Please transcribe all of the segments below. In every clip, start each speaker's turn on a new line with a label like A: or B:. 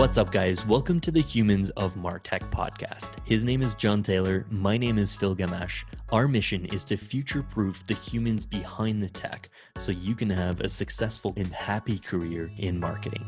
A: What's up, guys? Welcome to the Humans of Martech podcast. His name is John Taylor. My name is Phil Gamache. Our mission is to future proof the humans behind the tech so you can have a successful and happy career in marketing.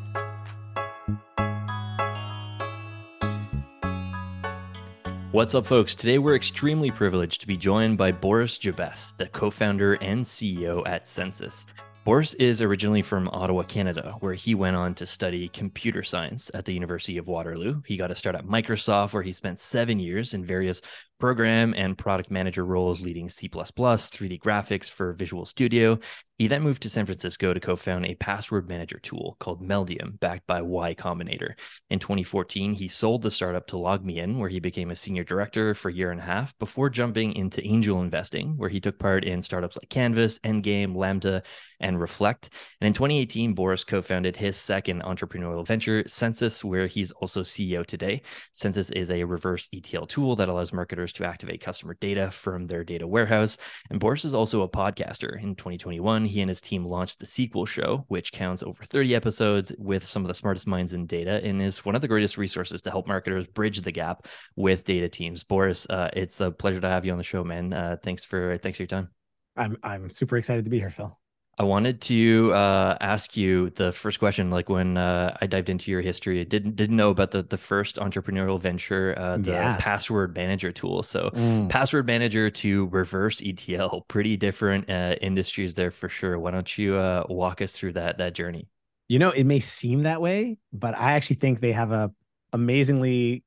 A: What's up, folks? Today we're extremely privileged to be joined by Boris Jabes, the co founder and CEO at Census. Boris is originally from Ottawa, Canada, where he went on to study computer science at the University of Waterloo. He got a start at Microsoft, where he spent seven years in various program and product manager roles, leading C, 3D graphics for Visual Studio. He then moved to San Francisco to co found a password manager tool called Meldium, backed by Y Combinator. In 2014, he sold the startup to LogMeIn, where he became a senior director for a year and a half before jumping into angel investing, where he took part in startups like Canvas, Endgame, Lambda, and Reflect. And in 2018, Boris co founded his second entrepreneurial venture, Census, where he's also CEO today. Census is a reverse ETL tool that allows marketers to activate customer data from their data warehouse. And Boris is also a podcaster. In 2021, he and his team launched the Sequel Show, which counts over 30 episodes with some of the smartest minds in data and is one of the greatest resources to help marketers bridge the gap with data teams. Boris, uh, it's a pleasure to have you on the show, man. Uh, thanks for thanks for your time.
B: I'm I'm super excited to be here, Phil.
A: I wanted to uh, ask you the first question. Like when uh, I dived into your history, I didn't didn't know about the the first entrepreneurial venture, uh, the yeah. password manager tool. So mm. password manager to reverse ETL, pretty different uh, industries there for sure. Why don't you uh, walk us through that that journey?
B: You know, it may seem that way, but I actually think they have a amazingly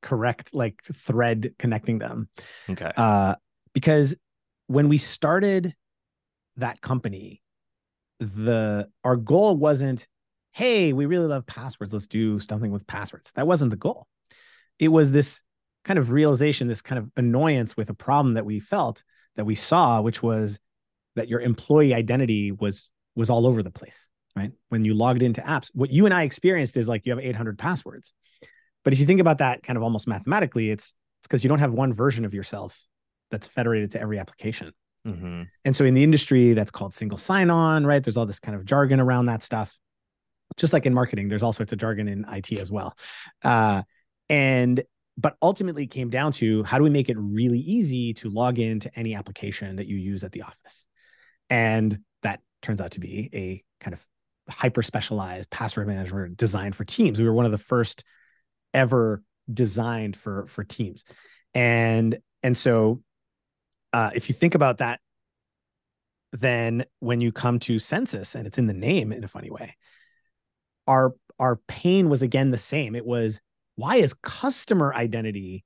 B: correct like thread connecting them.
A: Okay.
B: Uh, because when we started that company, the our goal wasn't, hey, we really love passwords. Let's do something with passwords. That wasn't the goal. It was this kind of realization, this kind of annoyance with a problem that we felt that we saw, which was that your employee identity was was all over the place, right? When you logged into apps, what you and I experienced is like you have 800 passwords. But if you think about that kind of almost mathematically, it's it's because you don't have one version of yourself that's federated to every application. Mm-hmm. And so in the industry, that's called single sign on, right? There's all this kind of jargon around that stuff. Just like in marketing, there's all sorts of jargon in IT as well. Uh, and but ultimately it came down to how do we make it really easy to log into any application that you use at the office? And that turns out to be a kind of hyper specialized password management designed for teams. We were one of the first ever designed for for teams. And and so uh, if you think about that, then when you come to census and it's in the name in a funny way, our our pain was again the same. It was why is customer identity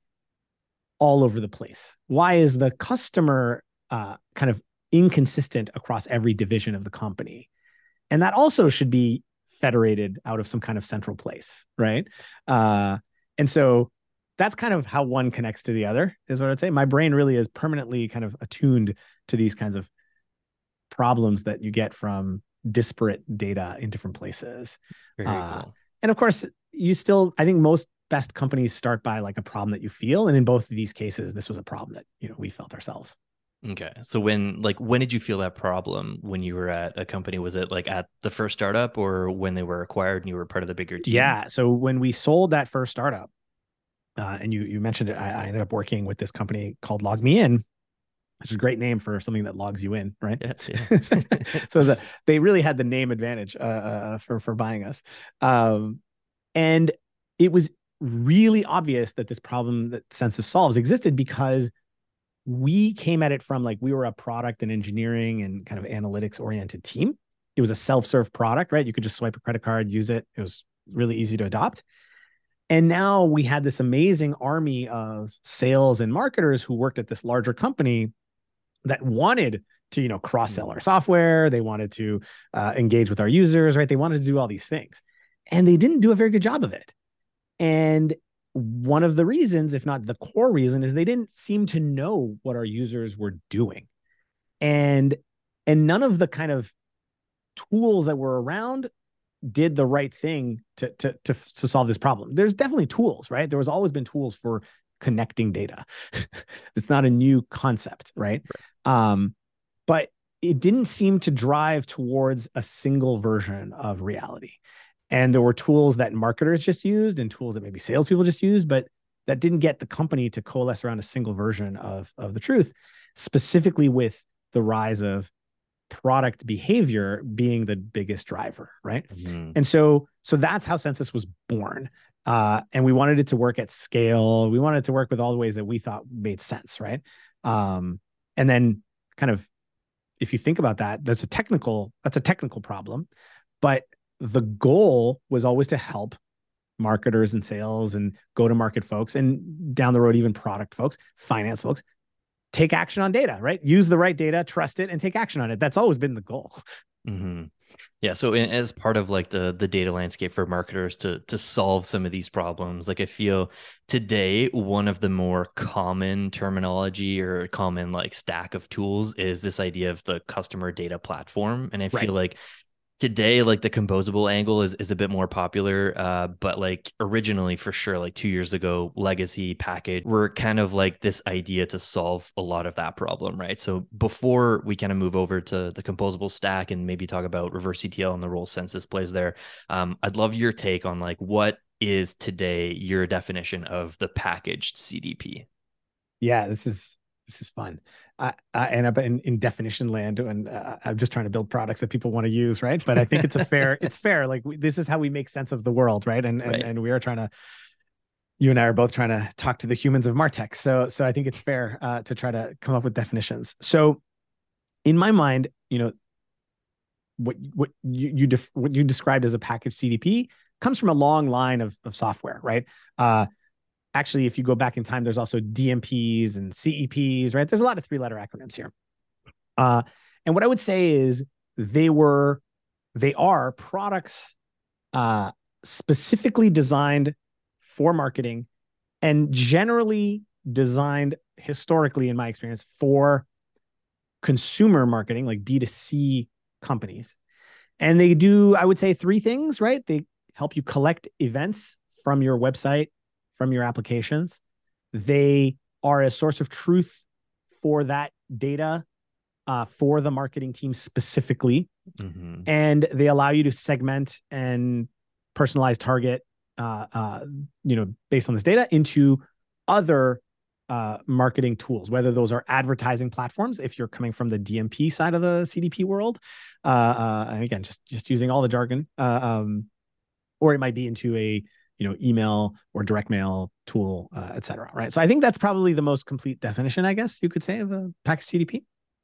B: all over the place? Why is the customer uh, kind of inconsistent across every division of the company? And that also should be federated out of some kind of central place, right? Uh, and so that's kind of how one connects to the other is what i'd say my brain really is permanently kind of attuned to these kinds of problems that you get from disparate data in different places uh, cool. and of course you still i think most best companies start by like a problem that you feel and in both of these cases this was a problem that you know we felt ourselves
A: Okay. So when like when did you feel that problem when you were at a company? Was it like at the first startup or when they were acquired and you were part of the bigger team?
B: Yeah. So when we sold that first startup, uh, and you you mentioned it. I, I, ended up working with this company called LogMeIn, which is a great name for something that logs you in, right? Yeah, so a, they really had the name advantage uh, uh, for for buying us, um, and it was really obvious that this problem that Census solves existed because we came at it from like we were a product and engineering and kind of analytics oriented team. It was a self serve product, right? You could just swipe a credit card, use it. It was really easy to adopt. And now we had this amazing army of sales and marketers who worked at this larger company that wanted to, you know, cross sell our software. They wanted to uh, engage with our users, right? They wanted to do all these things, and they didn't do a very good job of it. And one of the reasons, if not the core reason, is they didn't seem to know what our users were doing, and and none of the kind of tools that were around did the right thing to, to to to solve this problem. There's definitely tools, right? There was always been tools for connecting data. it's not a new concept, right? right? Um, but it didn't seem to drive towards a single version of reality. And there were tools that marketers just used and tools that maybe salespeople just used, but that didn't get the company to coalesce around a single version of, of the truth, specifically with the rise of product behavior being the biggest driver right? Mm-hmm. and so so that's how census was born. Uh, and we wanted it to work at scale. We wanted it to work with all the ways that we thought made sense right? Um, and then kind of if you think about that that's a technical that's a technical problem. But the goal was always to help marketers and sales and go to market folks and down the road even product folks finance folks take action on data, right? Use the right data, trust it, and take action on it. That's always been the goal.
A: Mm-hmm. Yeah. So in, as part of like the the data landscape for marketers to to solve some of these problems, like I feel today one of the more common terminology or common like stack of tools is this idea of the customer data platform, and I right. feel like today like the composable angle is, is a bit more popular uh, but like originally for sure like two years ago legacy package were kind of like this idea to solve a lot of that problem right so before we kind of move over to the composable stack and maybe talk about reverse etl and the role census plays there um, i'd love your take on like what is today your definition of the packaged cdp
B: yeah this is this is fun. I, I end up in, in definition land, and uh, I'm just trying to build products that people want to use, right? But I think it's a fair, it's fair. Like we, this is how we make sense of the world, right? And and, right. and we are trying to. You and I are both trying to talk to the humans of Martech, so so I think it's fair uh, to try to come up with definitions. So, in my mind, you know, what what you you def, what you described as a package CDP comes from a long line of of software, right? Uh, actually, if you go back in time, there's also DMPs and CEPs, right? There's a lot of three letter acronyms here. Uh, and what I would say is they were, they are products uh, specifically designed for marketing and generally designed historically, in my experience, for consumer marketing, like B2C companies. And they do, I would say, three things, right? They help you collect events from your website from your applications. They are a source of truth for that data uh, for the marketing team specifically. Mm-hmm. And they allow you to segment and personalize target, uh, uh, you know, based on this data into other uh, marketing tools, whether those are advertising platforms, if you're coming from the DMP side of the CDP world, uh, uh, and again, just just using all the jargon, uh, um, or it might be into a you know email or direct mail tool uh, et cetera right so i think that's probably the most complete definition i guess you could say of a package cdp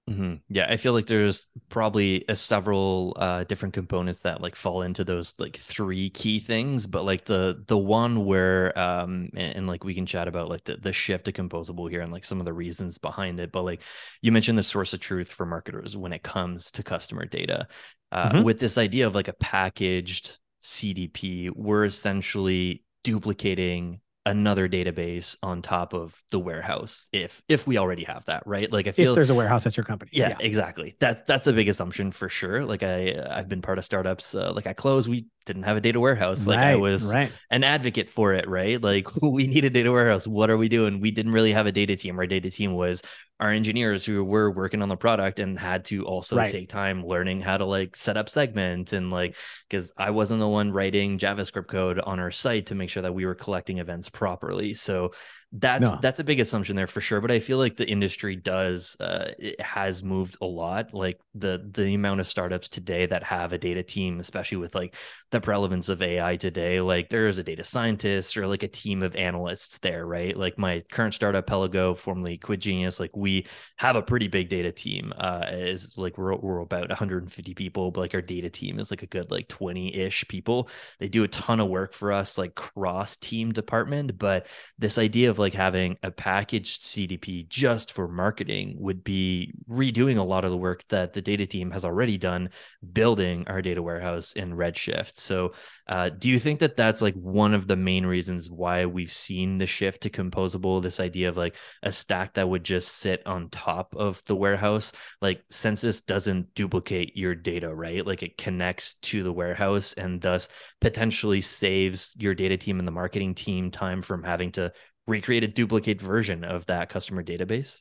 A: mm-hmm. yeah i feel like there's probably a several uh, different components that like fall into those like three key things but like the the one where um and, and like we can chat about like the, the shift to composable here and like some of the reasons behind it but like you mentioned the source of truth for marketers when it comes to customer data uh, mm-hmm. with this idea of like a packaged CDP, we're essentially duplicating another database on top of the warehouse if if we already have that right? Like i feel
B: if there's a warehouse at your company
A: yeah, yeah. exactly. That that's a big assumption for sure. Like i i've been part of startups uh, like I Close. We didn't have a data warehouse like right, i was right. an advocate for it right like we need a data warehouse what are we doing we didn't really have a data team our data team was our engineers who were working on the product and had to also right. take time learning how to like set up segment and like because I wasn't the one writing JavaScript code on our site to make sure that we were collecting events properly. So that's no. that's a big assumption there for sure but i feel like the industry does uh, it has moved a lot like the the amount of startups today that have a data team especially with like the prevalence of ai today like there is a data scientist or like a team of analysts there right like my current startup pelago formerly Quit Genius like we have a pretty big data team uh is like we're, we're about 150 people but like our data team is like a good like 20-ish people they do a ton of work for us like cross team department but this idea of like having a packaged CDP just for marketing would be redoing a lot of the work that the data team has already done building our data warehouse in Redshift. So, uh, do you think that that's like one of the main reasons why we've seen the shift to composable? This idea of like a stack that would just sit on top of the warehouse, like census doesn't duplicate your data, right? Like it connects to the warehouse and thus potentially saves your data team and the marketing team time from having to recreate a duplicate version of that customer database?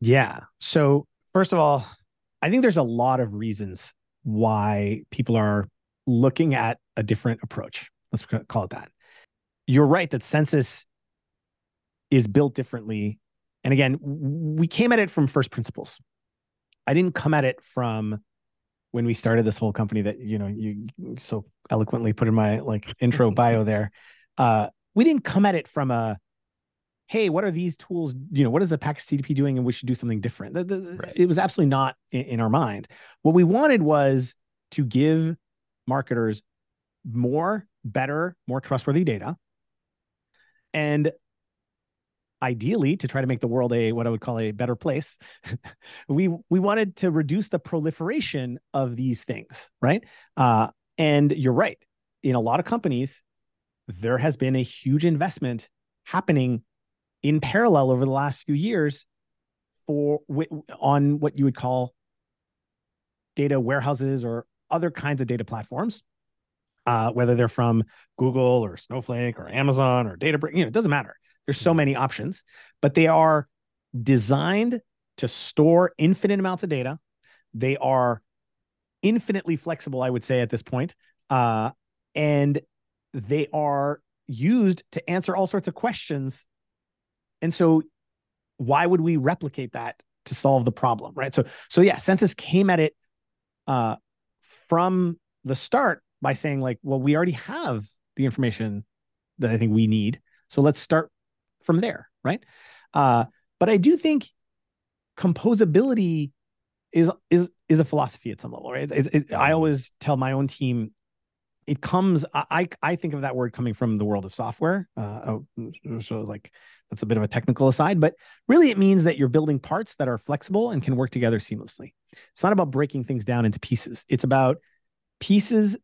B: Yeah. So, first of all, I think there's a lot of reasons why people are looking at a different approach. Let's call it that. You're right that census is built differently. And again, we came at it from first principles. I didn't come at it from when we started this whole company that you know you so eloquently put in my like intro bio there. Uh, we didn't come at it from a hey, what are these tools? You know, what is the package CDP doing? And we should do something different. The, the, right. It was absolutely not in, in, our mind. What we wanted was to give marketers more, better, more trustworthy data. And ideally to try to make the world a what I would call a better place, we we wanted to reduce the proliferation of these things, right? Uh, and you're right. In a lot of companies, there has been a huge investment happening in parallel over the last few years for on what you would call data warehouses or other kinds of data platforms, uh, whether they're from Google or Snowflake or Amazon or Databricks, you know, it doesn't matter. There's so many options, but they are designed to store infinite amounts of data. They are infinitely flexible, I would say, at this point. Uh, and they are used to answer all sorts of questions and so why would we replicate that to solve the problem, right? So so yeah, census came at it uh, from the start by saying like, well, we already have the information that I think we need, so let's start from there, right? Uh, but I do think composability is is is a philosophy at some level, right? It, it, I always tell my own team it comes i i think of that word coming from the world of software uh, oh, so like that's a bit of a technical aside but really it means that you're building parts that are flexible and can work together seamlessly. It's not about breaking things down into pieces. It's about pieces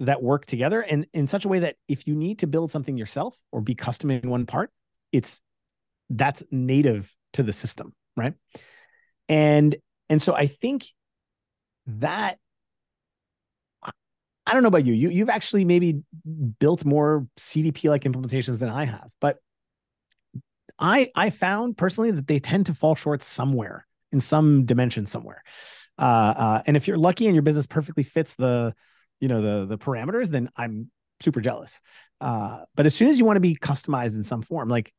B: that work together and in such a way that if you need to build something yourself or be custom in one part it's that's native to the system right? And and so i think that I don't know about you. You you've actually maybe built more CDP like implementations than I have, but I I found personally that they tend to fall short somewhere in some dimension somewhere. Uh, uh, and if you're lucky and your business perfectly fits the you know the the parameters, then I'm super jealous. Uh, but as soon as you want to be customized in some form, like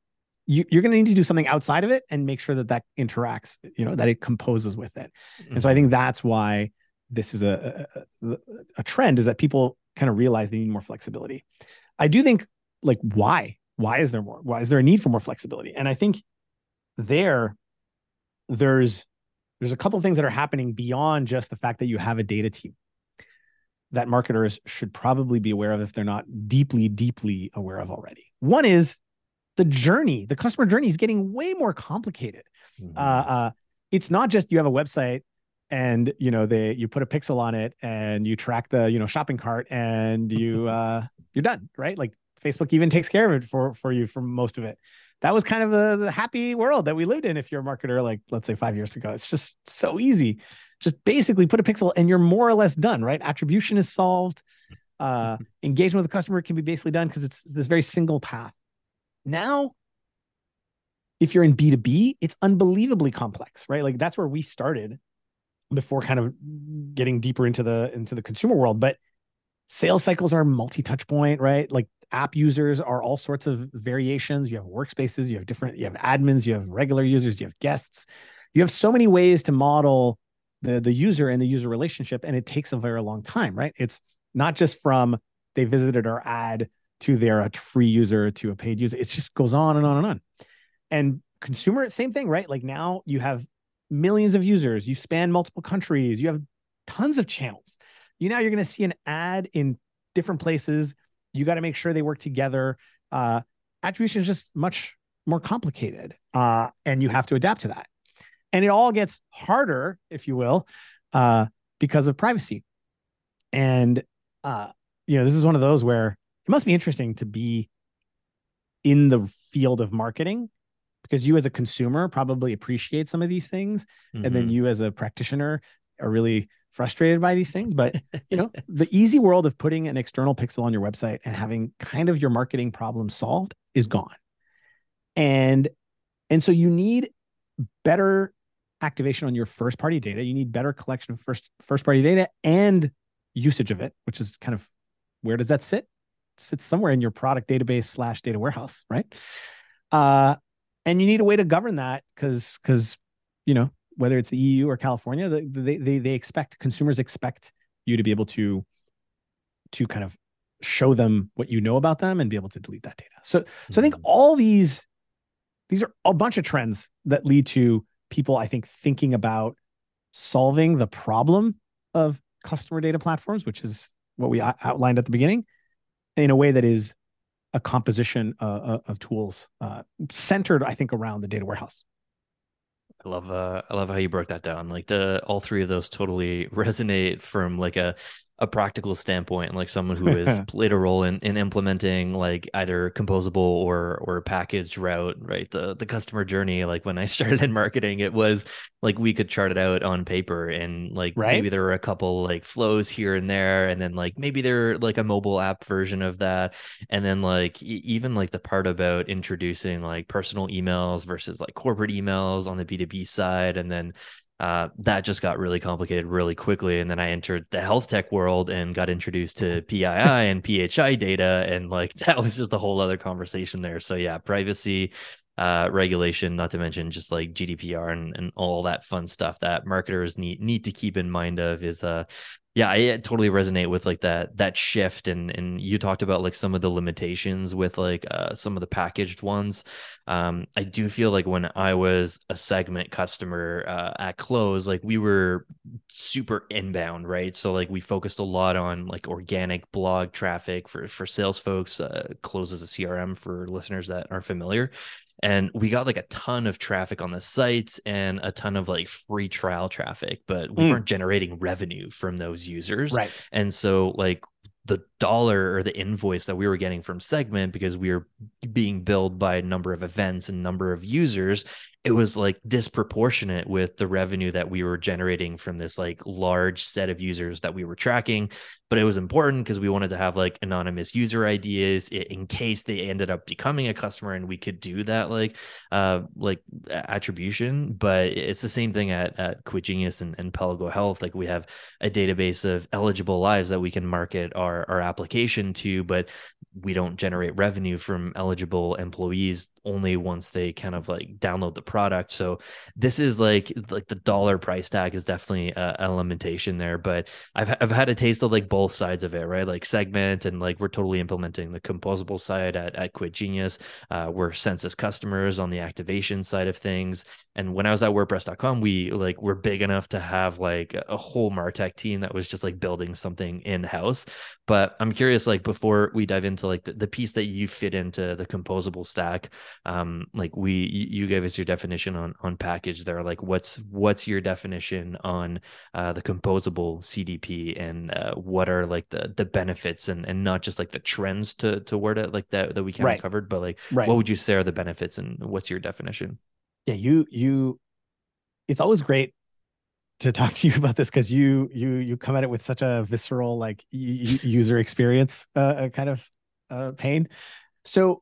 B: you, are going to need to do something outside of it and make sure that that interacts, you know, that it composes with it. Mm-hmm. And so I think that's why this is a, a, a trend is that people kind of realize they need more flexibility. I do think like why why is there more why is there a need for more flexibility? And I think there there's there's a couple things that are happening beyond just the fact that you have a data team that marketers should probably be aware of if they're not deeply deeply aware of already. One is the journey, the customer journey is getting way more complicated. Mm-hmm. Uh, uh, it's not just you have a website and you know they you put a pixel on it and you track the you know shopping cart and you uh you're done right like facebook even takes care of it for for you for most of it. That was kind of the, the happy world that we lived in if you're a marketer like let's say five years ago. It's just so easy. Just basically put a pixel and you're more or less done right? Attribution is solved. Uh engagement with the customer can be basically done because it's this very single path. Now if you're in b2b it's unbelievably complex right? Like that's where we started before kind of getting deeper into the into the consumer world. But sales cycles are multi-touch point right? Like app users are all sorts of variations. You have workspaces you have different you have admins you have regular users you have guests. You have so many ways to model the the user and the user relationship and it takes a very long time right? It's not just from they visited our ad to they're a free user to a paid user. It just goes on and on and on. And consumer same thing right? Like now you have millions of users, you span multiple countries, you have tons of channels. You now you're going to see an ad in different places. You got to make sure they work together. Uh, attribution is just much more complicated, uh, and you have to adapt to that. And it all gets harder, if you will, uh, because of privacy. And uh, you know, this is one of those where it must be interesting to be in the field of marketing because you as a consumer probably appreciate some of these things mm-hmm. and then mm-hmm. you as a practitioner are really frustrated by these things but you know the easy world of putting an external pixel on your website and having kind of your marketing problem solved is gone and and so you need better activation on your first party data you need better collection of first first party data and usage of it, which is kind of where does that sit? It sits somewhere in your product database slash data warehouse, right? Uh, and you need a way to govern that because because you know whether it's the EU or California, they they they expect consumers expect you to be able to to kind of show them what you know about them and be able to delete that data. So mm-hmm. so I think mm-hmm. all these these are a bunch of trends that lead to people I think thinking about solving the problem of customer data platforms, which is what we outlined at the beginning, in a way that is a composition uh, uh, of tools uh, centered, I think, around the data warehouse.
A: I love uh I love how you broke that down. Like the all three of those totally resonate from like a a practical standpoint like someone who has played a role in, in implementing like either composable or or packaged route right the the customer journey like when i started in marketing it was like we could chart it out on paper and like right? maybe there were a couple like flows here and there and then like maybe they're like a mobile app version of that and then like e- even like the part about introducing like personal emails versus like corporate emails on the b2b side and then uh, that just got really complicated really quickly. And then I entered the health tech world and got introduced to PII and PHI data. And like that was just a whole other conversation there. So, yeah, privacy, uh, regulation, not to mention just like GDPR and, and all that fun stuff that marketers need need to keep in mind of is uh yeah, I totally resonate with like that that shift and and you talked about like some of the limitations with like uh, some of the packaged ones. Um, I do feel like when I was a segment customer uh, at Close, like we were super inbound, right? So like we focused a lot on like organic blog traffic for for sales folks. Uh, Close as a CRM for listeners that aren't familiar and we got like a ton of traffic on the sites and a ton of like free trial traffic but we mm. weren't generating revenue from those users
B: right
A: and so like the dollar or the invoice that we were getting from segment because we were being billed by a number of events and number of users it was like disproportionate with the revenue that we were generating from this like large set of users that we were tracking. But it was important because we wanted to have like anonymous user IDs in case they ended up becoming a customer and we could do that like uh like attribution. But it's the same thing at at Quit Genius and, and pelago health. Like we have a database of eligible lives that we can market our our application to but we don't generate revenue from eligible employees only once they kind of like download the product. So this is like like the dollar price tag is definitely a, a, limitation there. But I've I've had a taste of like both sides of it, right? Like segment and like we're totally implementing the composable side at at Quit Genius. Uh, we're census customers on the activation side of things. And when I was at WordPress.com, we like we're big enough to have like a whole Martech team that was just like building something in house. But I'm curious, like before we dive into like the, the piece that you fit into the composable stack, um, like we you gave us your definition on on package there. Like what's what's your definition on uh, the composable CDP and uh, what are like the the benefits and and not just like the trends to to word it like that that we kind right. covered, but like right. what would you say are the benefits and what's your definition?
B: Yeah, you you it's always great to talk to you about this because you you you come at it with such a visceral like user experience uh, uh, kind of uh, pain. So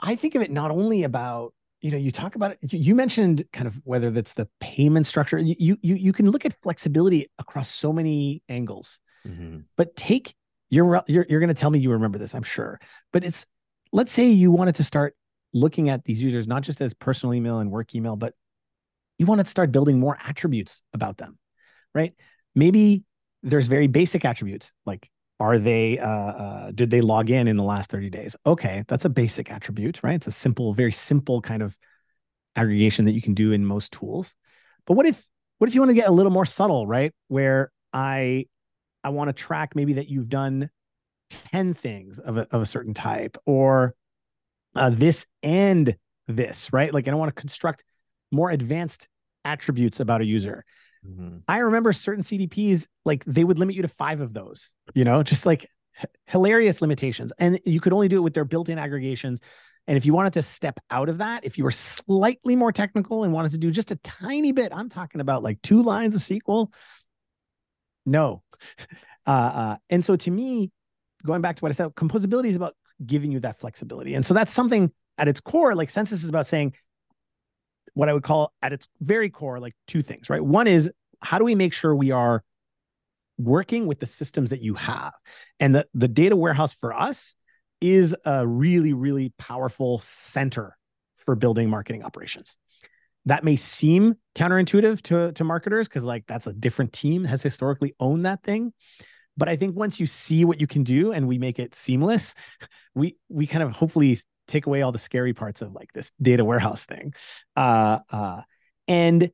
B: I think of it not only about you know you talk about it you mentioned kind of whether that's the payment structure you you you can look at flexibility across so many angles mm-hmm. but take you're you're, you're going to tell me you remember this i'm sure but it's let's say you wanted to start looking at these users not just as personal email and work email but you want to start building more attributes about them, right? Maybe there's very basic attributes like are they uh, uh, did they log in in the last 30 days? Okay that's a basic attribute right? It's a simple very simple kind of aggregation that you can do in most tools. But what if what if you want to get a little more subtle right? Where i i want to track maybe that you've done 10 things of a, of a certain type or uh, this and this right? Like i want to construct more advanced attributes about a user. Mm-hmm. I remember certain CDPs, like they would limit you to five of those, you know, just like h- hilarious limitations. And you could only do it with their built in aggregations. And if you wanted to step out of that, if you were slightly more technical and wanted to do just a tiny bit, I'm talking about like two lines of SQL. No. Uh, uh, and so to me, going back to what I said, composability is about giving you that flexibility. And so that's something at its core, like census is about saying, what I would call at its very core, like two things, right? One is how do we make sure we are working with the systems that you have. And the, the data warehouse for us is a really, really powerful center for building marketing operations. That may seem counterintuitive to, to marketers because, like, that's a different team has historically owned that thing. But I think once you see what you can do and we make it seamless, we we kind of hopefully take away all the scary parts of like this data warehouse thing. Uh, uh, and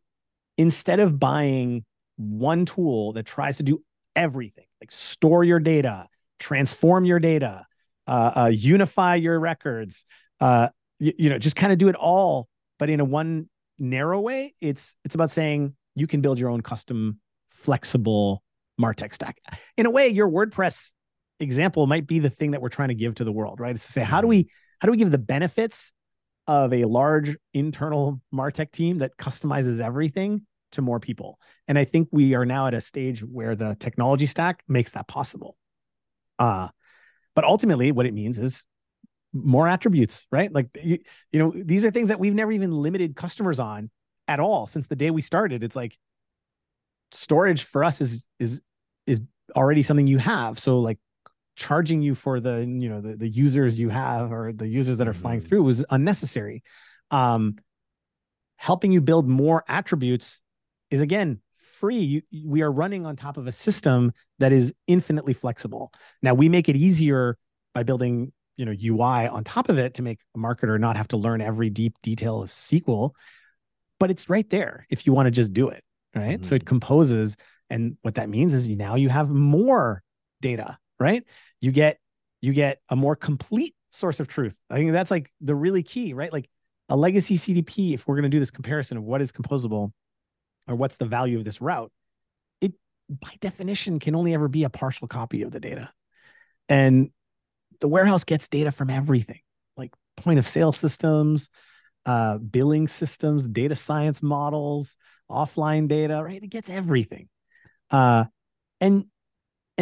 B: instead of buying one tool that tries to do everything, like store your data, transform your data, uh, uh, unify your records, uh, you, you know, just kind of do it all, but in a one narrow way. It's it's about saying you can build your own custom, flexible Martech stack. In a way, your WordPress example might be the thing that we're trying to give to the world, right? Is to say how do we how do we give the benefits of a large internal Martech team that customizes everything to more people? And I think we are now at a stage where the technology stack makes that possible. Uh, but ultimately, what it means is more attributes, right? Like you, you know, these are things that we've never even limited customers on at all since the day we started. It's like storage for us is is is already something you have. So like charging you for the you know the, the users you have or the users that are mm-hmm. flying through was unnecessary. Um, helping you build more attributes is again free. You, we are running on top of a system that is infinitely flexible. Now we make it easier by building you know UI on top of it to make a marketer not have to learn every deep detail of SQL, but it's right there if you want to just do it, right? Mm-hmm. So it mm-hmm. composes, and what that means is you now you have more data, right? You get you get a more complete source of truth. I think that's like the really key, right? Like a legacy CDP, if we're going to do this comparison of what is composable or what's the value of this route, it by definition can only ever be a partial copy of the data. And the warehouse gets data from everything like point of sale systems uh, billing systems data science models offline data right it gets everything uh, and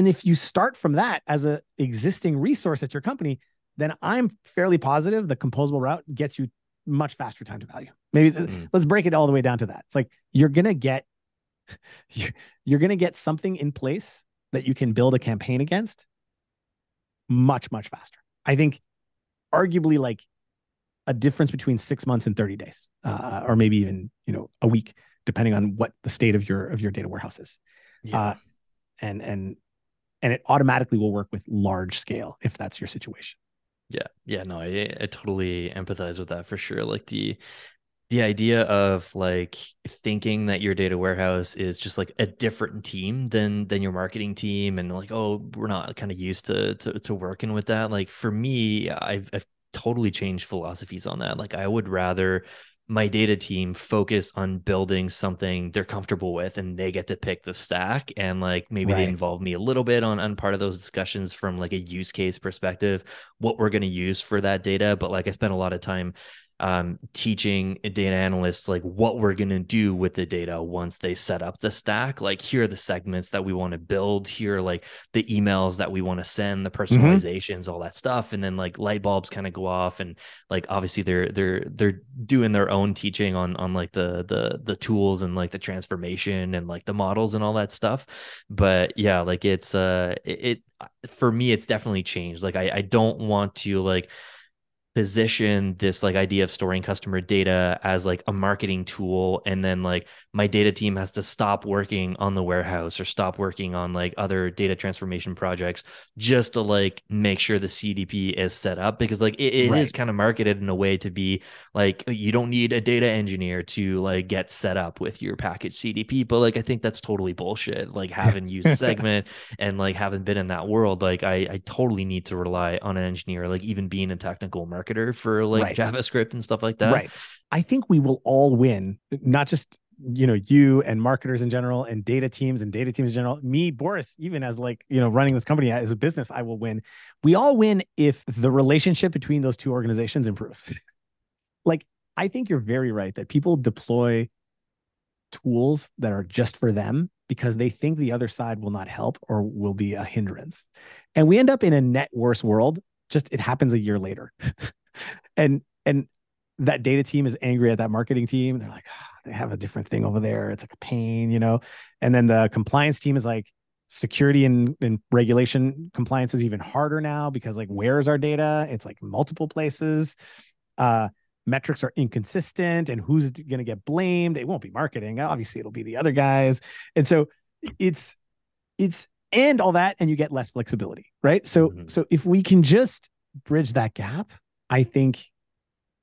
B: and if you start from that as a existing resource at your company then i'm fairly positive the composable route gets you much faster time to value maybe mm. let's break it all the way down to that it's like you're gonna get you're gonna get something in place that you can build a campaign against much, much faster. I think arguably like a difference between six months and 30 days, uh, or maybe even, you know, a week, depending on what the state of your, of your data warehouse is. Yeah. Uh, and, and, and it automatically will work with large scale if that's your situation.
A: Yeah. Yeah. No, I, I totally empathize with that for sure. Like the, the idea of like thinking that your data warehouse is just like a different team than than your marketing team and like oh we're not kind of used to, to to working with that like for me I've, I've totally changed philosophies on that like i would rather my data team focus on building something they're comfortable with and they get to pick the stack and like maybe right. they involve me a little bit on on part of those discussions from like a use case perspective what we're going to use for that data but like i spent a lot of time um, teaching data analysts like what we're going to do with the data once they set up the stack. Like, here are the segments that we want to build. Here are like the emails that we want to send, the mm-hmm. personalizations, mm-hmm. all that stuff. And then like light bulbs kind of go off, and like obviously they're they're they're doing their own teaching on on like the the the tools and like the transformation and like the models and all that stuff. But yeah, like it's uh it, it for me it's definitely changed. Like I I don't want to like position this like idea of storing customer data as like a marketing tool and then like my data team has to stop working on the warehouse or stop working on like other data transformation projects just to like make sure the cdp is set up because like it, it right. is kind of marketed in a way to be like you don't need a data engineer to like get set up with your package cdp but like i think that's totally bullshit like having used segment and like having been in that world like i i totally need to rely on an engineer like even being a technical marketer marketer for like right. JavaScript and stuff like that.
B: Right. I think we will all win, not just you know you and marketers in general and data teams and data teams in general me boris even as like you know running this company as a business i will win we all win if the relationship between those two organizations improves like i think you're very right that people deploy tools that are just for them because they think the other side will not help or will be a hindrance and we end up in a net worse world just it happens a year later and and that data team is angry at that marketing team. They're like, oh, they have a different thing over there. It's like a pain, you know. And then the compliance team is like, security and, and regulation compliance is even harder now because like where's our data it's like multiple places uh metrics are inconsistent and who's going to get blamed it won't be marketing obviously it'll be the other guys and so it's it's and all that and you get less flexibility right so mm-hmm. so if we can just bridge that gap i think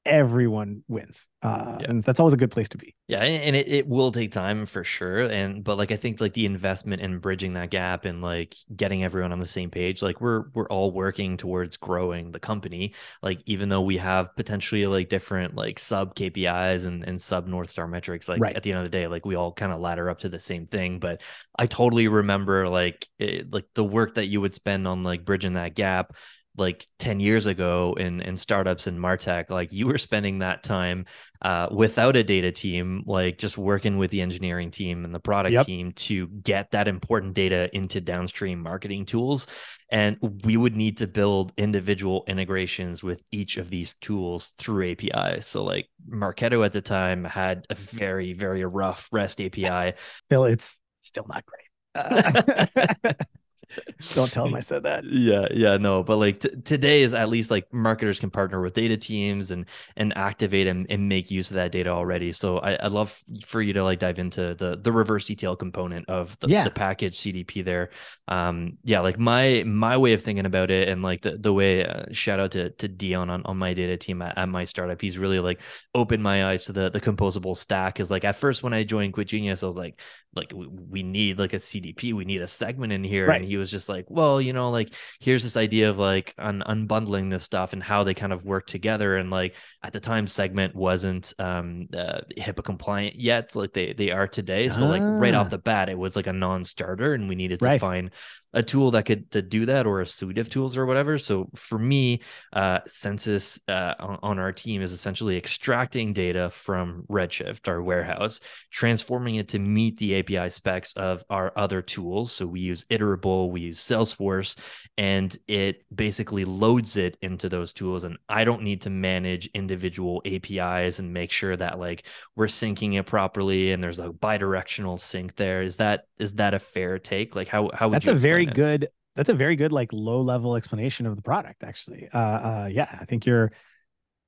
B: everyone wins uh, yeah. and that's always a good place to be
A: yeah and it, it will take time for sure and but like i think like the investment in bridging that gap and like getting everyone on the same page like we're we're all working towards growing the company like even though we have potentially like different like sub kpis and, and sub north star metrics like right. at the end of the day like we all kind of ladder up to the same thing but i totally remember like it, like the work that you would spend on like bridging that gap like 10 years ago in in startups and martech like you were spending that time uh, without a data team like just working with the engineering team and the product yep. team to get that important data into downstream marketing tools. And we would need to build individual integrations with each of these tools through apis so like marketo at the time had a very very rough rest api
B: phil it's still not great. Uh, Don't tell them I said that.
A: Yeah, yeah, no, but like t- today is at least like marketers can partner with data teams and and activate and, and make use of that data already. So I, I'd love for you to like dive into the the reverse ETL component of the, yeah. the package CDP there. Um, yeah, like my my way of thinking about it and like the the way uh, shout out to to Dion on, on my data team at, at my startup. He's really like opened my eyes to the the composable stack. Is like at first when I joined Quit Genius, I was like like we, we need like a CDP, we need a segment in here, right. and he was just like, well, you know, like here's this idea of like un- unbundling this stuff and how they kind of work together. And like at the time, segment wasn't um uh, HIPAA compliant yet, like they they are today. So ah. like right off ah. the bat, it was like a non-starter, and we needed to right. find a tool that could to do that or a suite of tools or whatever. So for me, uh, Census uh, on, on, our team is essentially extracting data from Redshift, our warehouse, transforming it to meet the API specs of our other tools. So we use Iterable, we use Salesforce, and it basically loads it into those tools. And I don't need to manage individual APIs and make sure that like we're syncing it properly and there's a bidirectional sync there. Is that is that a fair take? Like how how would
B: that's
A: a
B: very
A: it?
B: good that's a very good like low level explanation of the product actually. Uh, uh yeah, I think your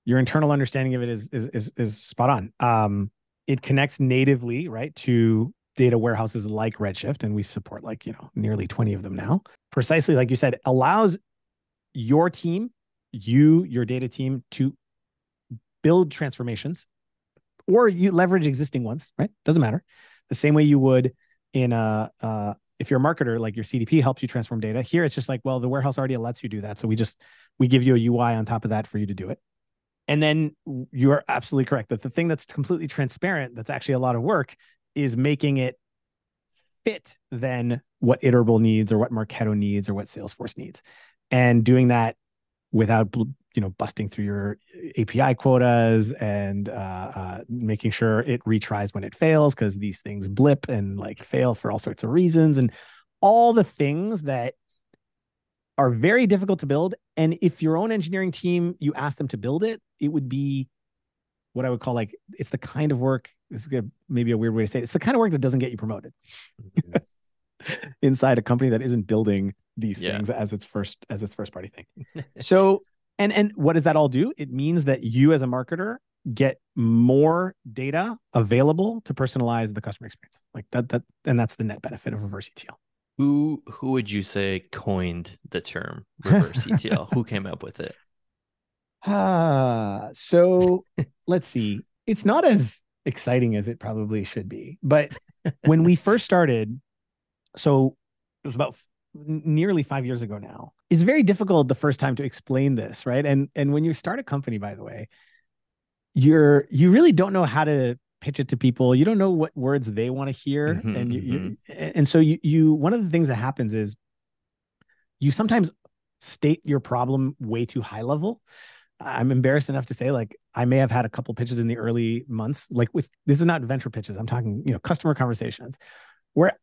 B: your internal understanding of it is is is, is spot on. Um, it connects natively right to data warehouses like Redshift, and we support like you know nearly twenty of them now. Precisely like you said, allows your team, you your data team to build transformations, or you leverage existing ones. Right, doesn't matter. The same way you would in a, uh, if you're a marketer, like your CDP helps you transform data. Here, it's just like, well, the warehouse already lets you do that. So we just, we give you a UI on top of that for you to do it. And then you are absolutely correct that the thing that's completely transparent, that's actually a lot of work, is making it fit then what Iterable needs or what Marketo needs or what Salesforce needs. And doing that without you know busting through your API quotas and uh, uh, making sure it retries when it fails because these things blip and like fail for all sorts of reasons and all the things that are very difficult to build. And if your own engineering team you ask them to build it, it would be what I would call like it's the kind of work. This is maybe a weird way to say it. It's the kind of work that doesn't get you promoted. Mm-hmm. inside a company that isn't building these yeah. things as its first as its first party thing. so and and what does that all do? It means that you as a marketer get more data available to personalize the customer experience. Like that that and that's the net benefit of reverse ETL.
A: Who who would you say coined the term reverse ETL? who came up with it?
B: Ah, uh, so let's see. It's not as exciting as it probably should be. But when we first started, so it was about nearly five years ago now. It's very difficult the first time to explain this, right? And and when you start a company, by the way, you're you really don't know how to pitch it to people. You don't know what words they want to hear, mm-hmm, and you, mm-hmm. you and so you you one of the things that happens is you sometimes state your problem way too high level. I'm embarrassed enough to say, like, I may have had a couple pitches in the early months, like with this is not venture pitches. I'm talking, you know, customer conversations where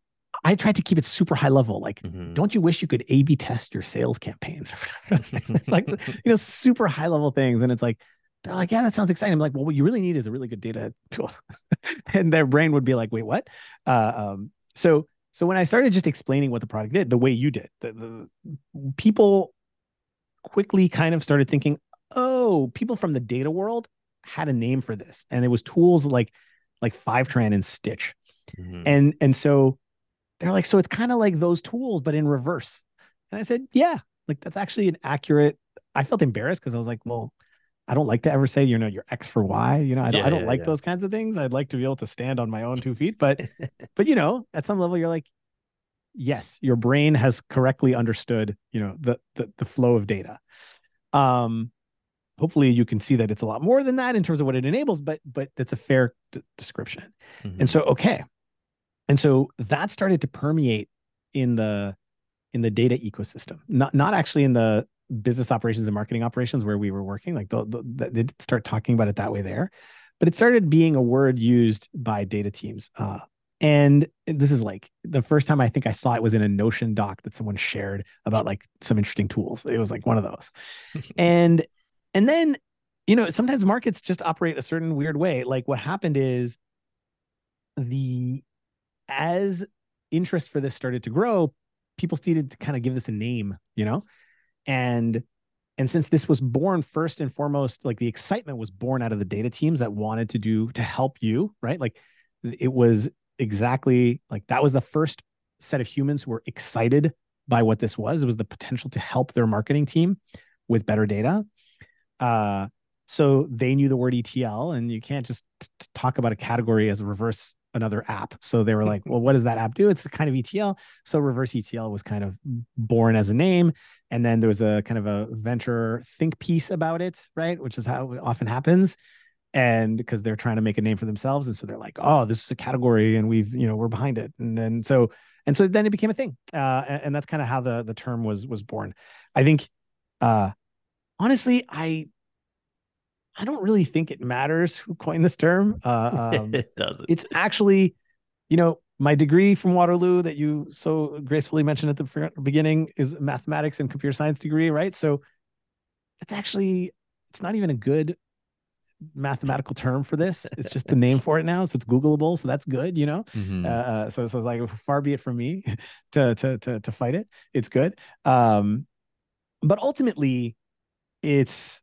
B: I tried to keep it super high level. Like, mm-hmm. don't you wish you could A B test your sales campaigns? it's like, you know, super high level things. And it's like, they're like, yeah, that sounds exciting. I'm like, well, what you really need is a really good data tool. and their brain would be like, wait, what? Uh, um, so, so when I started just explaining what the product did, the way you did, the, the people quickly kind of started thinking, oh, people from the data world had a name for this, and it was tools like like Fivetran and Stitch, mm-hmm. and and so they're like, so it's kind of like those tools, but in reverse. And I said, yeah, like that's actually an accurate. I felt embarrassed because I was like, well, I don't like to ever say, you know, you're X for Y. You know, I don't, yeah, I don't yeah, like yeah. those kinds of things. I'd like to be able to stand on my own two feet, but, but you know, at some level, you're like, yes, your brain has correctly understood, you know, the the, the flow of data. Um, hopefully, you can see that it's a lot more than that in terms of what it enables, but but that's a fair d- description. Mm-hmm. And so, okay, and so that started to permeate in the in the data ecosystem, not not actually in the business operations and marketing operations where we were working. Like the, the, they did start talking about it that way there, but it started being a word used by data teams. Uh, and this is like the first time I think I saw it was in a Notion doc that someone shared about like some interesting tools. It was like one of those. and and then, you know, sometimes markets just operate a certain weird way. Like what happened is the as interest for this started to grow, people started to kind of give this a name, you know? And and since this was born first and foremost, like the excitement was born out of the data teams that wanted to do to help you, right? Like it was exactly like that was the first set of humans who were excited by what this was. It was the potential to help their marketing team with better data. Uh, so they knew the word ETL, and you can't just t- talk about a category as a reverse another app. So they were like, well, what does that app do? It's a kind of ETL. So reverse ETL was kind of born as a name. And then there was a kind of a venture think piece about it, right? Which is how it often happens. And because they're trying to make a name for themselves. And so they're like, oh, this is a category and we've, you know, we're behind it. And then so, and so then it became a thing. Uh, and, and that's kind of how the the term was was born. I think uh honestly, I I don't really think it matters who coined this term. Uh, um,
A: it doesn't.
B: It's actually, you know, my degree from Waterloo that you so gracefully mentioned at the beginning is mathematics and computer science degree, right? So it's actually it's not even a good mathematical term for this. It's just the name for it now, so it's Googleable. So that's good, you know. Mm-hmm. Uh, uh so so like far be it from me to to to to fight it. It's good. Um, but ultimately, it's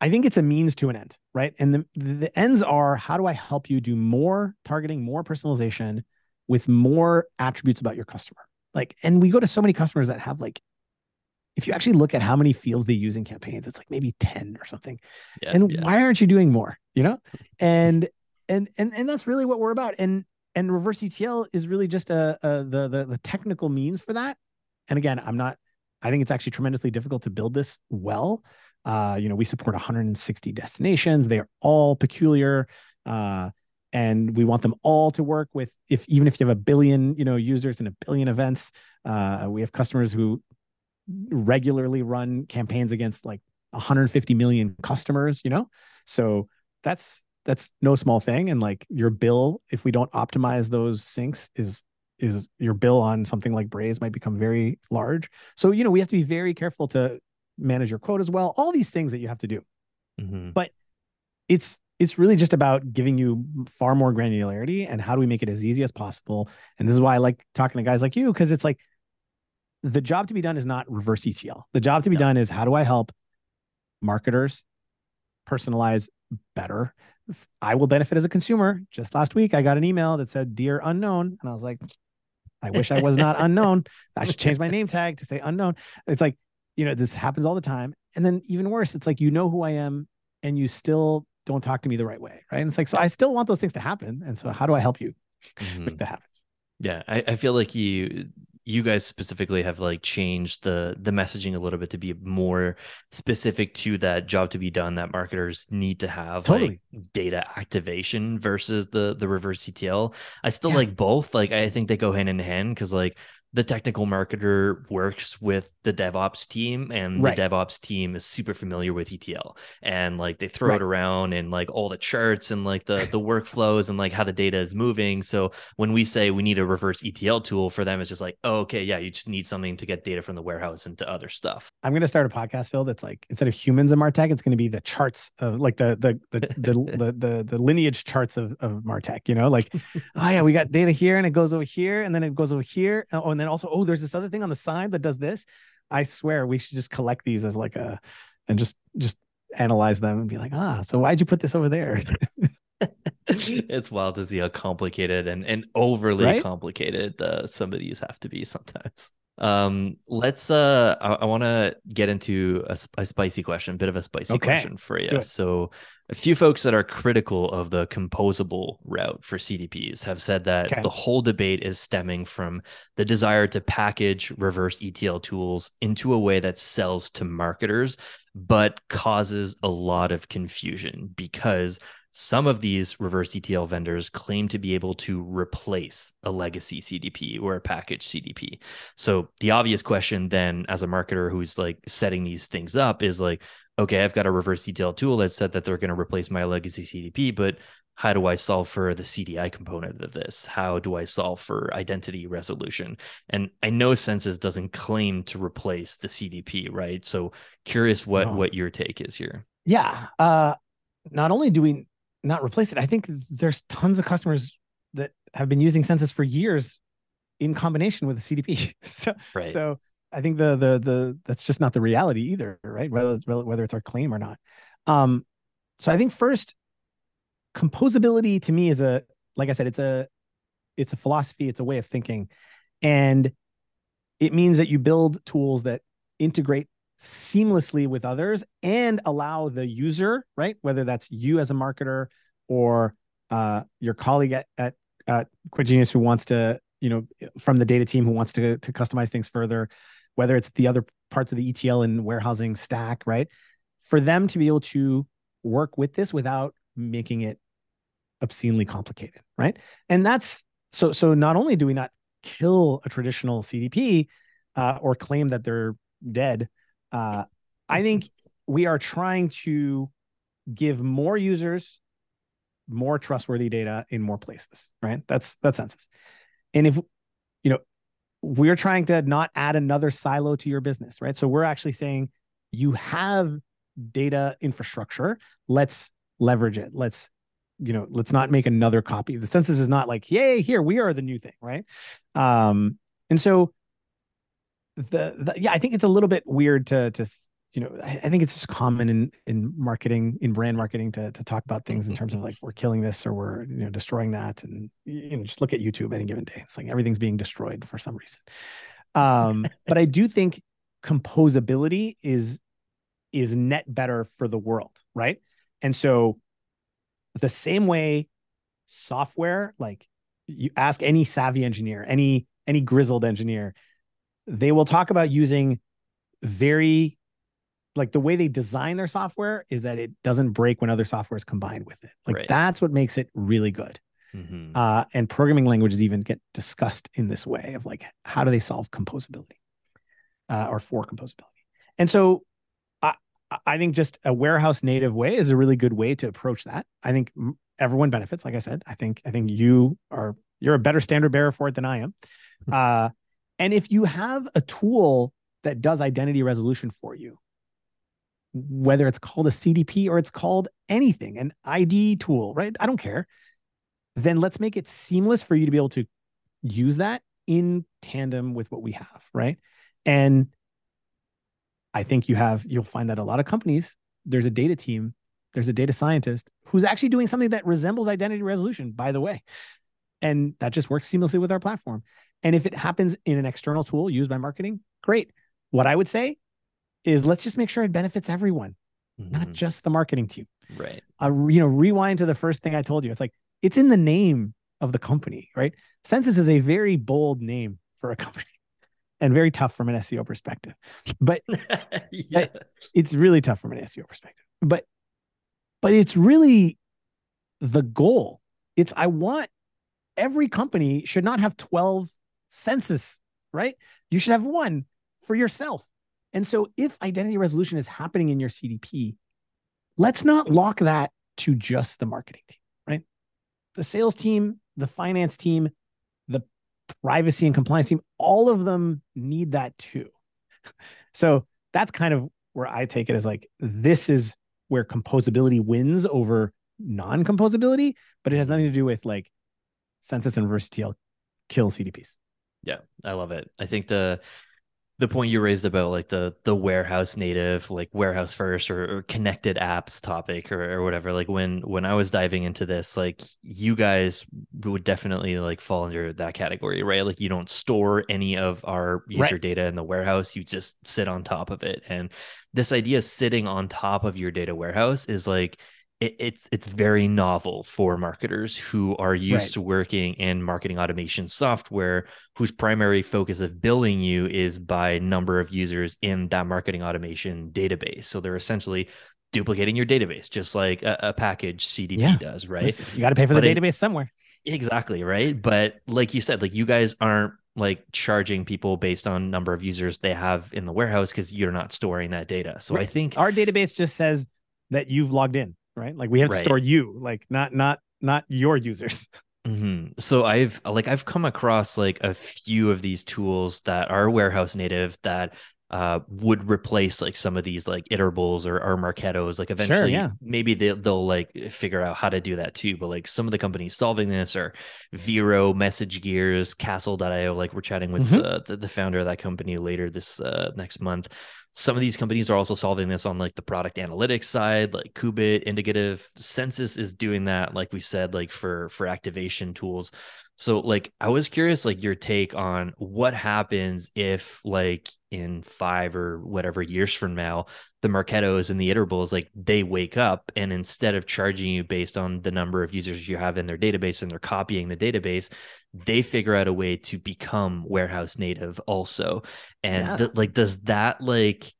B: I think it's a means to an end, right? And the, the ends are how do I help you do more targeting, more personalization with more attributes about your customer? Like, and we go to so many customers that have like, if you actually look at how many fields they use in campaigns, it's like maybe 10 or something. Yeah, and yeah. why aren't you doing more? You know? And and and and that's really what we're about. And and reverse ETL is really just a, a the, the the technical means for that. And again, I'm not I think it's actually tremendously difficult to build this well. Uh, you know, we support 160 destinations. They are all peculiar. Uh, and we want them all to work with if even if you have a billion you know users and a billion events uh, we have customers who regularly run campaigns against like 150 million customers you know so that's that's no small thing and like your bill if we don't optimize those syncs is is your bill on something like Braze might become very large. So, you know, we have to be very careful to manage your quote as well, all these things that you have to do. Mm-hmm. But it's it's really just about giving you far more granularity and how do we make it as easy as possible. And this is why I like talking to guys like you because it's like the job to be done is not reverse ETL. The job to be no. done is how do I help marketers personalize better? I will benefit as a consumer. Just last week, I got an email that said "Dear Unknown," and I was like, "I wish I was not unknown. I should change my name tag to say unknown." It's like you know, this happens all the time. And then even worse, it's like you know who I am and you still don't talk to me the right way. Right. And it's like, so I still want those things to happen. And so how do I help you mm-hmm. make that happen?
A: Yeah. I, I feel like you you guys specifically have like changed the the messaging a little bit to be more specific to that job to be done that marketers need to have totally. like data activation versus the the reverse ETL. I still yeah. like both. Like I think they go hand in hand because like the technical marketer works with the DevOps team and right. the DevOps team is super familiar with ETL and like they throw right. it around and like all the charts and like the the workflows and like how the data is moving. So when we say we need a reverse ETL tool for them, it's just like, oh, okay, yeah, you just need something to get data from the warehouse into other stuff.
B: I'm gonna start a podcast, Phil, that's like instead of humans in Martech, it's gonna be the charts of like the the the the the, the, the, lineage charts of, of Martech, you know, like, oh yeah, we got data here and it goes over here and then it goes over here. Oh, and then also, oh, there's this other thing on the side that does this. I swear we should just collect these as like a and just just analyze them and be like, ah, so why'd you put this over there?
A: it's wild to see how complicated and, and overly right? complicated uh, some of these have to be sometimes. Um, let's uh I, I want to get into a, a, spicy question, a bit of a spicy okay. question for you. So a few folks that are critical of the composable route for CDPs have said that okay. the whole debate is stemming from the desire to package reverse ETL tools into a way that sells to marketers, but causes a lot of confusion because some of these reverse ETL vendors claim to be able to replace a legacy CDP or a packaged CDP. So the obvious question then as a marketer who's like setting these things up is like, okay, I've got a reverse ETL tool that said that they're going to replace my legacy CDP, but how do I solve for the CDI component of this? How do I solve for identity resolution? And I know Census doesn't claim to replace the CDP, right? So curious what no. what your take is here.
B: Yeah. Uh not only do we not replace it. I think there's tons of customers that have been using Census for years in combination with the CDP. so, right. so I think the the the that's just not the reality either, right? Whether whether it's our claim or not. Um, so I think first, composability to me is a like I said, it's a it's a philosophy, it's a way of thinking, and it means that you build tools that integrate seamlessly with others and allow the user, right? Whether that's you as a marketer or uh, your colleague at, at, at who wants to, you know, from the data team who wants to, to customize things further, whether it's the other parts of the ETL and warehousing stack, right? For them to be able to work with this without making it obscenely complicated, right? And that's so. So not only do we not kill a traditional CDP uh, or claim that they're dead, uh, I think we are trying to give more users more trustworthy data in more places, right? That's that's Census. And if you know, we're trying to not add another silo to your business, right? So we're actually saying you have data infrastructure. Let's leverage it. Let's you know, let's not make another copy. The census is not like, yay, here we are the new thing, right? Um, and so the, the yeah, I think it's a little bit weird to to you know, I, I, think it's just common in in marketing, in brand marketing, to to talk about things in terms of like we're killing this or we're you know destroying that, and you know just look at YouTube any given day. It's like everything's being destroyed for some reason. Um, but I do think composability is is net better for the world, right? And so the same way software, like you ask any savvy engineer, any any grizzled engineer, they will talk about using very like the way they design their software is that it doesn't break when other software is combined with it. Like right. that's what makes it really good. Mm-hmm. Uh, and programming languages even get discussed in this way of like how do they solve composability uh, or for composability. And so I I think just a warehouse native way is a really good way to approach that. I think everyone benefits. Like I said, I think I think you are you're a better standard bearer for it than I am. Uh, and if you have a tool that does identity resolution for you, whether it's called a CDP or it's called anything, an ID tool, right? I don't care. Then let's make it seamless for you to be able to use that in tandem with what we have, right? And I think you have, you'll find that a lot of companies, there's a data team, there's a data scientist who's actually doing something that resembles identity resolution, by the way. And that just works seamlessly with our platform. And if it happens in an external tool used by marketing, great. What I would say is let's just make sure it benefits everyone, mm-hmm. not just the marketing team.
A: Right.
B: Uh, you know, rewind to the first thing I told you. It's like it's in the name of the company, right? Census is a very bold name for a company and very tough from an SEO perspective. But yeah. it's really tough from an SEO perspective. But but it's really the goal. It's I want every company should not have 12 Censys right? You should have one for yourself. And so if identity resolution is happening in your CDP, let's not lock that to just the marketing team, right? The sales team, the finance team, the privacy and compliance team, all of them need that too. So that's kind of where I take it as like, this is where composability wins over non composability, but it has nothing to do with like census and reverse ETL kill CDPs.
A: Yeah, I love it. I think the the point you raised about like the the warehouse native like warehouse first or, or connected apps topic or, or whatever like when when i was diving into this like you guys would definitely like fall under that category right like you don't store any of our user right. data in the warehouse you just sit on top of it and this idea of sitting on top of your data warehouse is like it, it's it's very novel for marketers who are used right. to working in marketing automation software whose primary focus of billing you is by number of users in that marketing automation database so they're essentially duplicating your database just like a, a package cdp yeah. does right
B: you got to pay for but the database it, somewhere
A: exactly right but like you said like you guys aren't like charging people based on number of users they have in the warehouse because you're not storing that data so right. i think
B: our database just says that you've logged in right? Like we have to store you, like not not not your users.
A: Mm-hmm. So I've like I've come across like a few of these tools that are warehouse native that uh would replace like some of these like iterables or, or marketos like eventually sure, yeah. maybe they, they'll like figure out how to do that too but like some of the companies solving this are vero message gears Castled.io like we're chatting with mm-hmm. uh, the, the founder of that company later this uh, next month some of these companies are also solving this on like the product analytics side like kubit indicative census is doing that like we said like for for activation tools so like I was curious like your take on what happens if like in 5 or whatever years from now the Marketos and the iterables like they wake up and instead of charging you based on the number of users you have in their database and they're copying the database they figure out a way to become warehouse native also and yeah. th- like does that like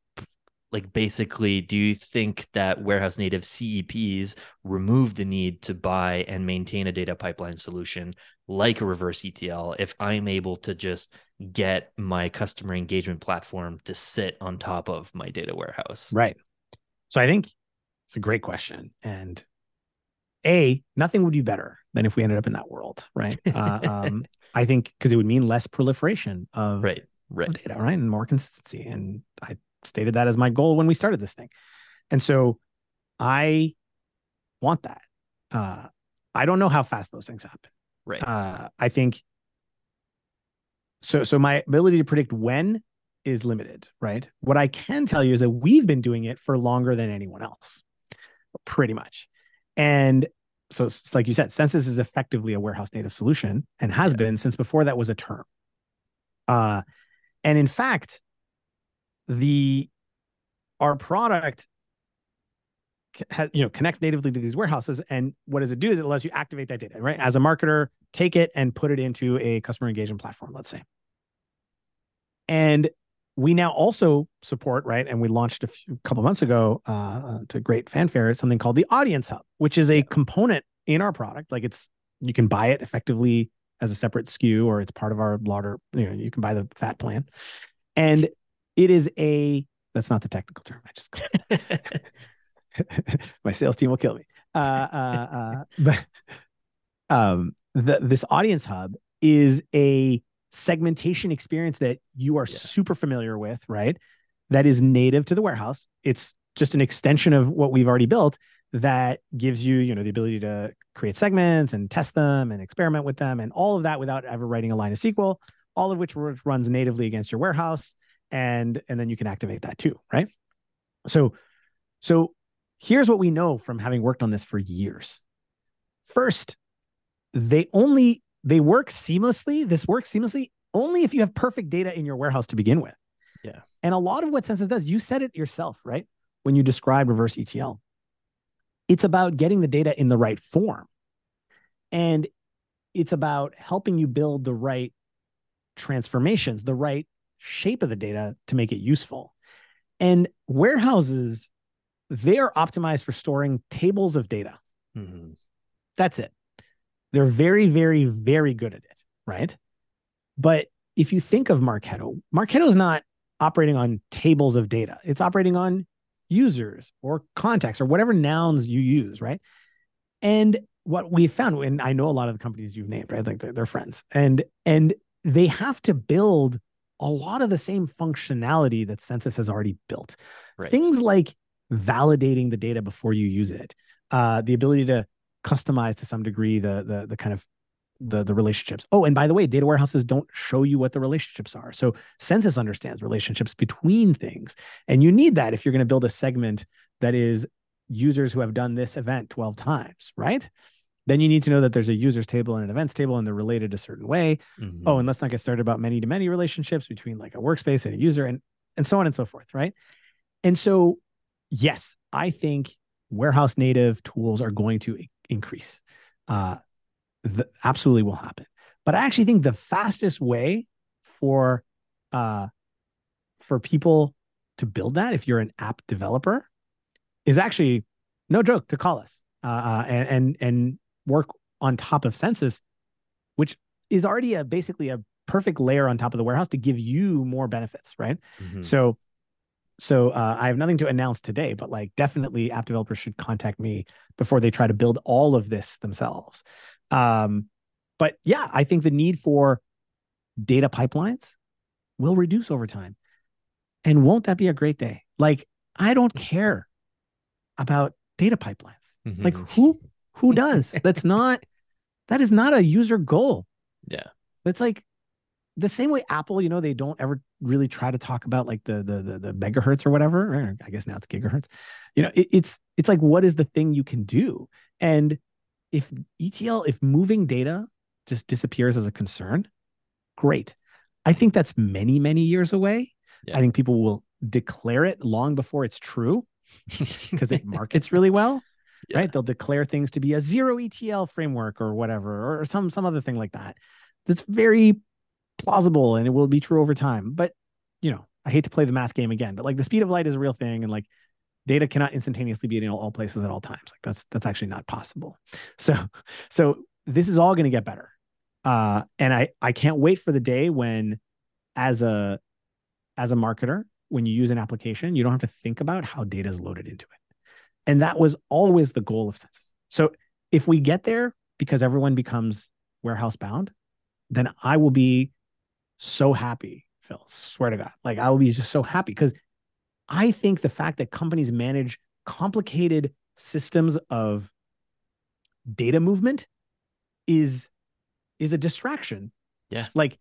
A: like basically do you think that warehouse native ceps remove the need to buy and maintain a data pipeline solution like a reverse etl if i'm able to just get my customer engagement platform to sit on top of my data warehouse
B: right so i think it's a great question and a nothing would be better than if we ended up in that world right uh, um, i think because it would mean less proliferation of
A: right right
B: data right and more consistency and i stated that as my goal when we started this thing. And so I want that. Uh, I don't know how fast those things happen.
A: Right.
B: Uh, I think so. So my ability to predict when is limited, right? What I can tell you is that we've been doing it for longer than anyone else, pretty much. And so, it's like you said, Census is effectively a warehouse native solution and has yeah. been since before that was a term. Uh, and in fact, the our product has you know connects natively to these warehouses and what does it do is it allows you activate that data right? As a marketer take it and put it into a customer engagement platform let's say. And we now also support right and we launched a few, couple months ago uh, to great fanfare something called the audience hub which is a component in our product. Like it's you can buy it effectively as a separate SKU or it's part of our larger you know you can buy the fat plan. And it is a that's not the technical term. I just my sales team will kill me. Uh, uh, uh, but um, the, this audience hub is a segmentation experience that you are yeah. super familiar with, right? That is native to the warehouse. It's just an extension of what we've already built that gives you, you know, the ability to create segments and test them and experiment with them and all of that without ever writing a line of SQL, all of which runs natively against your warehouse and and then you can activate that too right so so here's what we know from having worked on this for years. First they only they work seamlessly. This works seamlessly only if you have perfect data in your warehouse to begin with.
A: Yeah.
B: And a lot of what census does you said it yourself right? When you describe reverse etl it's about getting the data in the right form. And it's about helping you build the right transformations the right shape of the data to make it useful. And warehouses, they are optimized for storing tables of data. Mm-hmm. That's it. They're very, very, very good at it, right? But if you think of Marketo, Marketo is not operating on tables of data. It's operating on users or contacts or whatever nouns you use, right? And what we found, and I know a lot of the companies you've named, right? Like they're, they're friends, and and they have to build a lot of the same functionality that Census has already built. Right. Things like validating the data before you use it, uh, the ability to customize to some degree the the the kind of the the relationships. Oh, and by the way, data warehouses don't show you what the relationships are. So census understands relationships between things, and you need that if you're going to build a segment that is users who have done this event 12 times, right? Then you need to know that there's a users table and an events table and they're related a certain way. Mm-hmm. Oh, and let's not get started about many to many relationships between like a workspace and a user and and so on and so forth, right? And so yes, I think warehouse native tools are going to increase. Uh, the, absolutely will happen. But I actually think the fastest way for uh, for people to build that, if you're an app developer, is actually no joke to call us uh, uh, and, and and work on top of Census, which is already a basically a perfect layer on top of the warehouse to give you more benefits, right? Mm-hmm. So so uh, I have nothing to announce today, but like definitely app developers should contact me before they try to build all of this themselves. Um, but yeah, I think the need for data pipelines will reduce over time. And won't that be a great day? Like, I don't care about data pipelines. Mm-hmm. Like who who does? That's not that is not a user goal.
A: Yeah.
B: It's like the same way Apple, you know, they don't ever really try to talk about like the the the, the megahertz or whatever. I guess now it's gigahertz. You know, it, it's it's like what is the thing you can do? And if ETL, if moving data just disappears as a concern, great. I think that's many, many years away. Yeah. I think people will declare it long before it's true because it markets really well. Yeah. Right. They'll declare things to be a zero ETL framework or whatever, or some some other thing like that. That's very plausible and it will be true over time. But you know, I hate to play the math game again, but like the speed of light is a real thing. And like data cannot instantaneously be in all places at all times. Like that's that's actually not possible. So so this is all going to get better. Uh, and I I can't wait for the day when, as a as a marketer, when you use an application, you don't have to think about how data is loaded into it. And that was always the goal of census. So if we get there because everyone becomes warehouse bound, then I will be so happy, Phil. Swear to God. Like I will be just so happy because I think the fact that companies manage complicated systems of data movement is is a distraction.
A: Yeah.
B: Like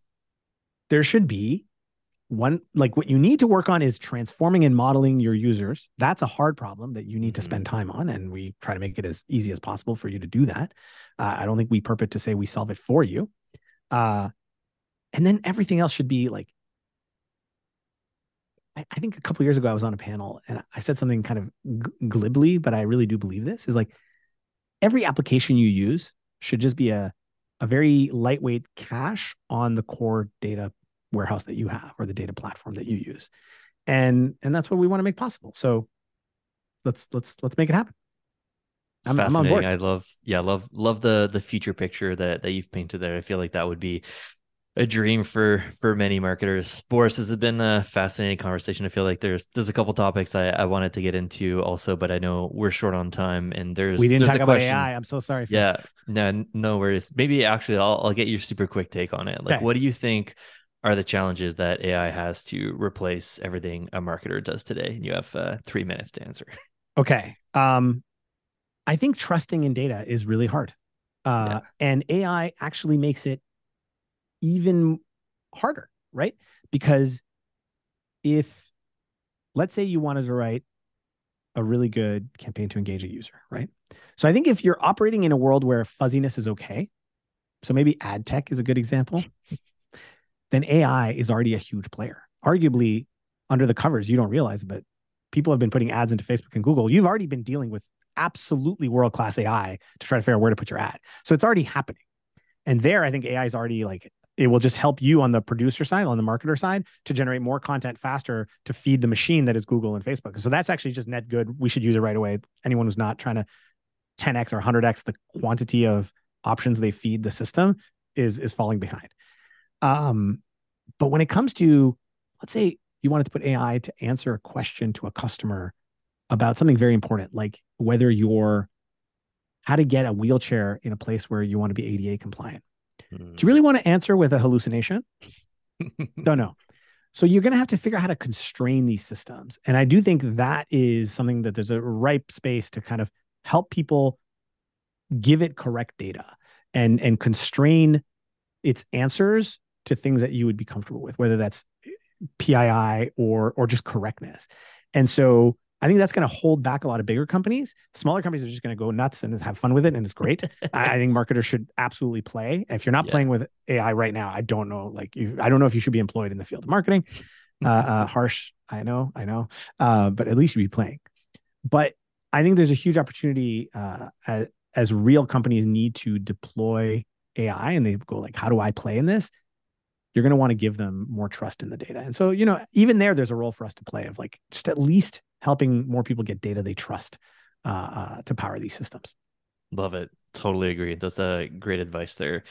B: there should be one like what you need to work on is transforming and modeling your users. That's a hard problem that you need mm-hmm. to spend time on and we try to make it as easy as possible for you to do that. Uh, I don't think we purport to say we solve it for you. Uh and then everything else should be like I, think a couple years ago I was on a panel and I said something kind of glibly, but I really do believe this is like every application you use should just be a a very lightweight cache on the core data warehouse that you have or the data platform that you use. And and that's what we want to make possible. So let's let's let's make it happen.
A: It's I'm, fascinating. I'm I love, yeah, love, love the the future picture that that you've painted there. I feel like that would be a dream for for many marketers. Boris, this has been a fascinating conversation. I feel like there's there's a couple topics I, I wanted to get into also, but I know we're short on time and there's
B: we didn't
A: there's
B: talk about question. AI. I'm so sorry.
A: yeah, no, no worries. Maybe actually I'll I'll get your super quick take on it. Like, okay. what do you think are the challenges that AI has to replace everything a marketer does today? And you have uh, three minutes to answer.
B: Okay. Um, I think trusting in data is really hard. Uh, yeah. and AI actually makes it even harder, right? Because if, let's say, you wanted to write a really good campaign to engage a user, right? So I think if you're operating in a world where fuzziness is okay, so maybe ad tech is a good example, then AI is already a huge player. Arguably, under the covers, you don't realize it, but people have been putting ads into Facebook and Google. You've already been dealing with absolutely world class AI to try to figure out where to put your ad. So it's already happening. And there, I think AI is already like it will just help you on the producer side, on the marketer side, to generate more content faster to feed the machine that is Google and Facebook. So that's actually just net good. We should use it right away. Anyone who's not trying to 10x or 100x the quantity of options they feed the system is is falling behind. Um, But when it comes to, let's say you wanted to put AI to answer a question to a customer about something very important, like whether you're how to get a wheelchair in a place where you want to be ADA compliant. Mm. Do you hmm. really want to answer with a hallucination? Don't know. So you're going to have to figure out how to constrain these systems. And I do think that is something that there's a ripe space to kind of help people give it correct data and and constrain its answers to things that you would be comfortable with, whether that's PII or or just correctness. And so I think that's going to hold back a lot of bigger companies. Smaller companies are just going to go nuts and have fun with it, and it's great. I, think marketers should absolutely play. If you're not yeah. playing with AI right now, I don't know. Like, you, I don't know if you should be employed in the field of marketing. Uh, uh, harsh, I know, I know, uh, but at least you be playing. But I think there's a huge opportunity uh, as, as real companies need to deploy AI, and they go like, "How do I play in this?" you're going to want to give them more trust in the data. And so, you know, even there, there's a role for us to play of like just at least helping more people get data they trust uh, uh, to power these systems.
A: Love it. Totally agree. That's a great advice there.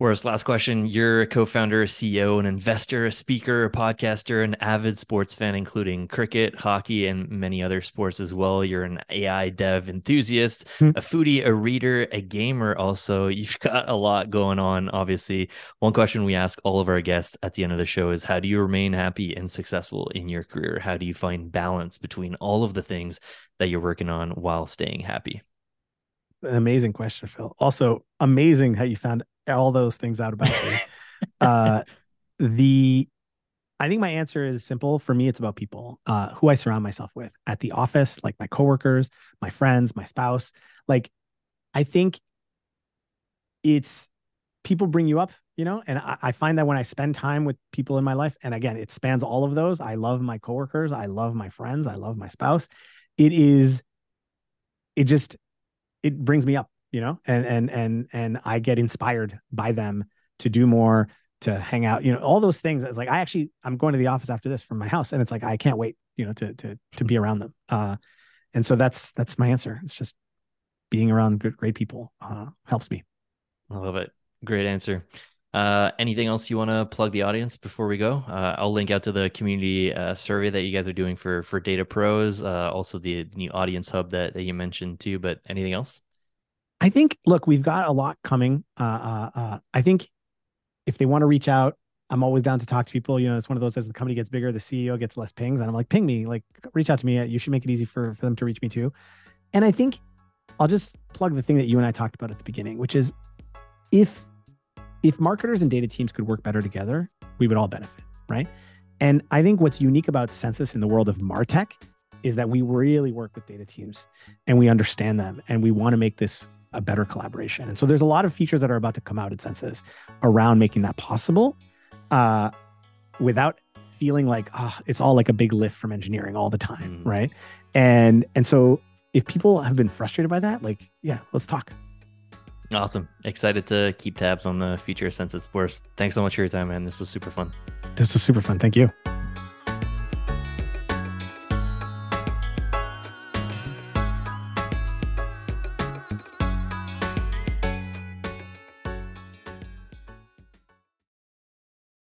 A: Boris, last question. You're a co founder, a CEO, an investor, a speaker, a podcaster, an avid sports fan, including cricket, hockey, and many other sports as well. You're an AI dev enthusiast, mm-hmm. a foodie, a reader, a gamer. Also, you've got a lot going on, obviously. One question we ask all of our guests at the end of the show is How do you remain happy and successful in your career? How do you find balance between all of the things that you're working on while staying happy?
B: An amazing question, Phil. Also, amazing how you found all those things out about me. uh, the I think my answer is simple. For me, it's about people, uh, who I surround myself with at the office, like my coworkers, my friends, my spouse. Like, I think it's people bring you up, you know, and I, I, find that when I spend time with people in my life, and again, it spans all of those. I love my coworkers, I love my friends, I love my spouse. It is, it just, it brings me up you know, and and and and I get inspired by them to do more, to hang out, you know, all those things. It's like I actually I'm going to the office after this from my house, and it's like I can't wait, you know, to to to be around them. Uh, and so that's that's my answer. It's just being around good, great people uh, helps me.
A: I love it. Great answer. Uh, anything else you want to plug the audience before we go? Uh, I'll link out to the community uh, survey that you guys are doing for for Data Pros, uh, also the new audience hub that, that you mentioned too. But anything else?
B: I think, look, we've got a lot coming. Uh, uh, uh, I think if they want to reach out, I'm always down to talk to people. You know, it's one of those as the company gets bigger, the CEO gets less pings, and I'm like, ping me, like, reach out to me. You should make it easy for for them to reach me too. And I think I'll just plug the thing that you and I talked about at the beginning, which is if if marketers and data teams could work better together, we would all benefit, right? And I think what's unique about Census in the world of Martech is that we really work with data teams and we understand them and we want to make this a better collaboration. And so there's a lot of features that are about to come out at Census around making that possible uh, without feeling like oh, it's all like a big lift from engineering all the time, mm. right? And and so if people have been frustrated by that, like yeah, let's talk.
A: Awesome. Excited to keep tabs on the future of Census Boris. Thanks so much for your time, man. This was super fun.
B: This was super fun. Thank you.